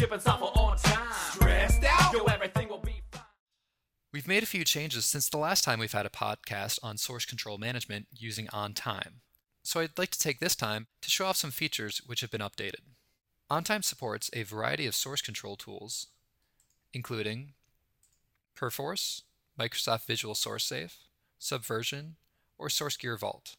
shipping software on time. Stressed out? Yo, everything will be fine. We've made a few changes since the last time we've had a podcast on source control management using OnTime. So I'd like to take this time to show off some features which have been updated. OnTime supports a variety of source control tools, including Perforce, Microsoft Visual Source Safe, Subversion, or SourceGear Vault.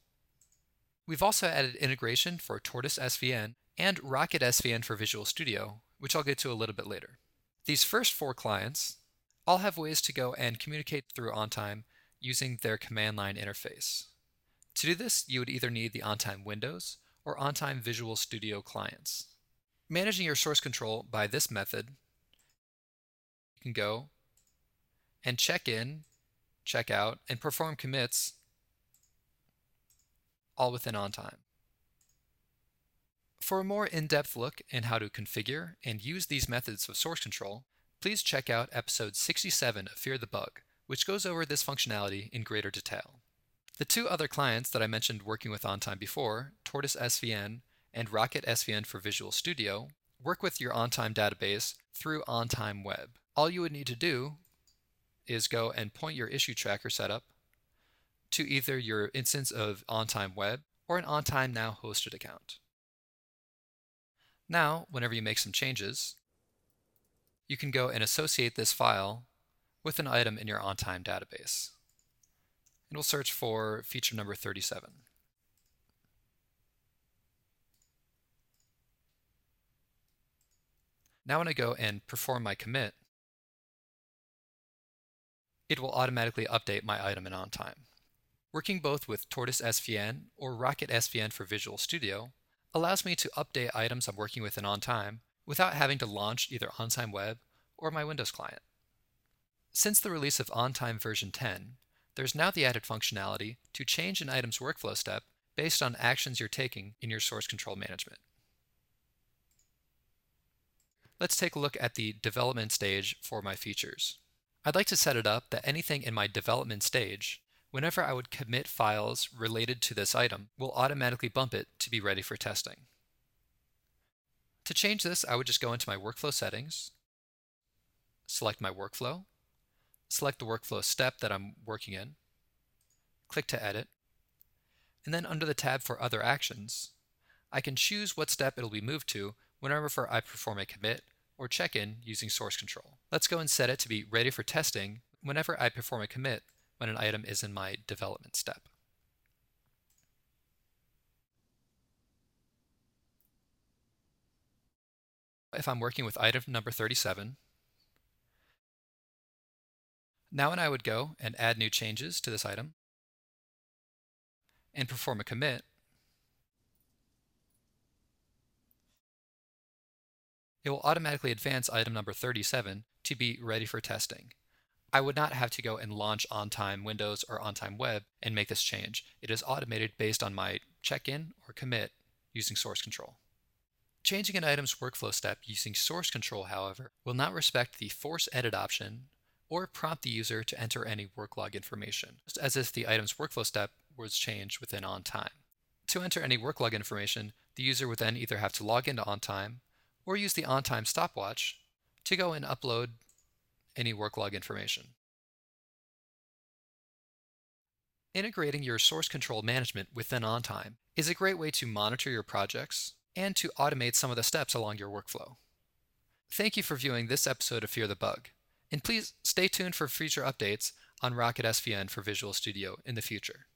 We've also added integration for Tortoise SVN and Rocket SVN for Visual Studio, which I'll get to a little bit later. These first four clients all have ways to go and communicate through OnTime using their command line interface. To do this, you would either need the OnTime Windows or OnTime Visual Studio clients. Managing your source control by this method, you can go and check in, check out, and perform commits all within OnTime. For a more in-depth look in how to configure and use these methods of source control, please check out episode 67 of Fear the Bug, which goes over this functionality in greater detail. The two other clients that I mentioned working with OnTime before, Tortoise SVN and Rocket SVN for Visual Studio, work with your OnTime database through OnTime Web. All you would need to do is go and point your issue tracker setup to either your instance of OnTime Web or an OnTime Now hosted account. Now, whenever you make some changes, you can go and associate this file with an item in your OnTime database. And we'll search for feature number 37. Now when I go and perform my commit, it will automatically update my item in OnTime. Working both with Tortoise SVN or Rocket SVN for Visual Studio allows me to update items I'm working with in OnTime without having to launch either OnTime Web or my Windows client. Since the release of OnTime version 10, there's now the added functionality to change an item's workflow step based on actions you're taking in your source control management. Let's take a look at the development stage for my features. I'd like to set it up that anything in my development stage whenever I would commit files related to this item, will automatically bump it to be ready for testing. To change this, I would just go into my workflow settings, select my workflow, select the workflow step that I'm working in, click to edit, and then under the tab for other actions, I can choose what step it'll be moved to whenever I perform a commit or check-in using source control. Let's go and set it to be ready for testing whenever I perform a commit when an item is in my development step. If I'm working with item number 37, now when I would go and add new changes to this item and perform a commit, it will automatically advance item number 37 to be ready for testing. I would not have to go and launch OnTime Windows or OnTime Web and make this change. It is automated based on my check-in or commit using source control. Changing an item's workflow step using source control, however, will not respect the force edit option or prompt the user to enter any work log information, just as if the item's workflow step was changed within OnTime. To enter any work log information, the user would then either have to log into OnTime or use the OnTime stopwatch to go and upload any work log information. Integrating your source control management within OnTime is a great way to monitor your projects and to automate some of the steps along your workflow. Thank you for viewing this episode of Fear the Bug, and please stay tuned for future updates on Rocket SVN for Visual Studio in the future.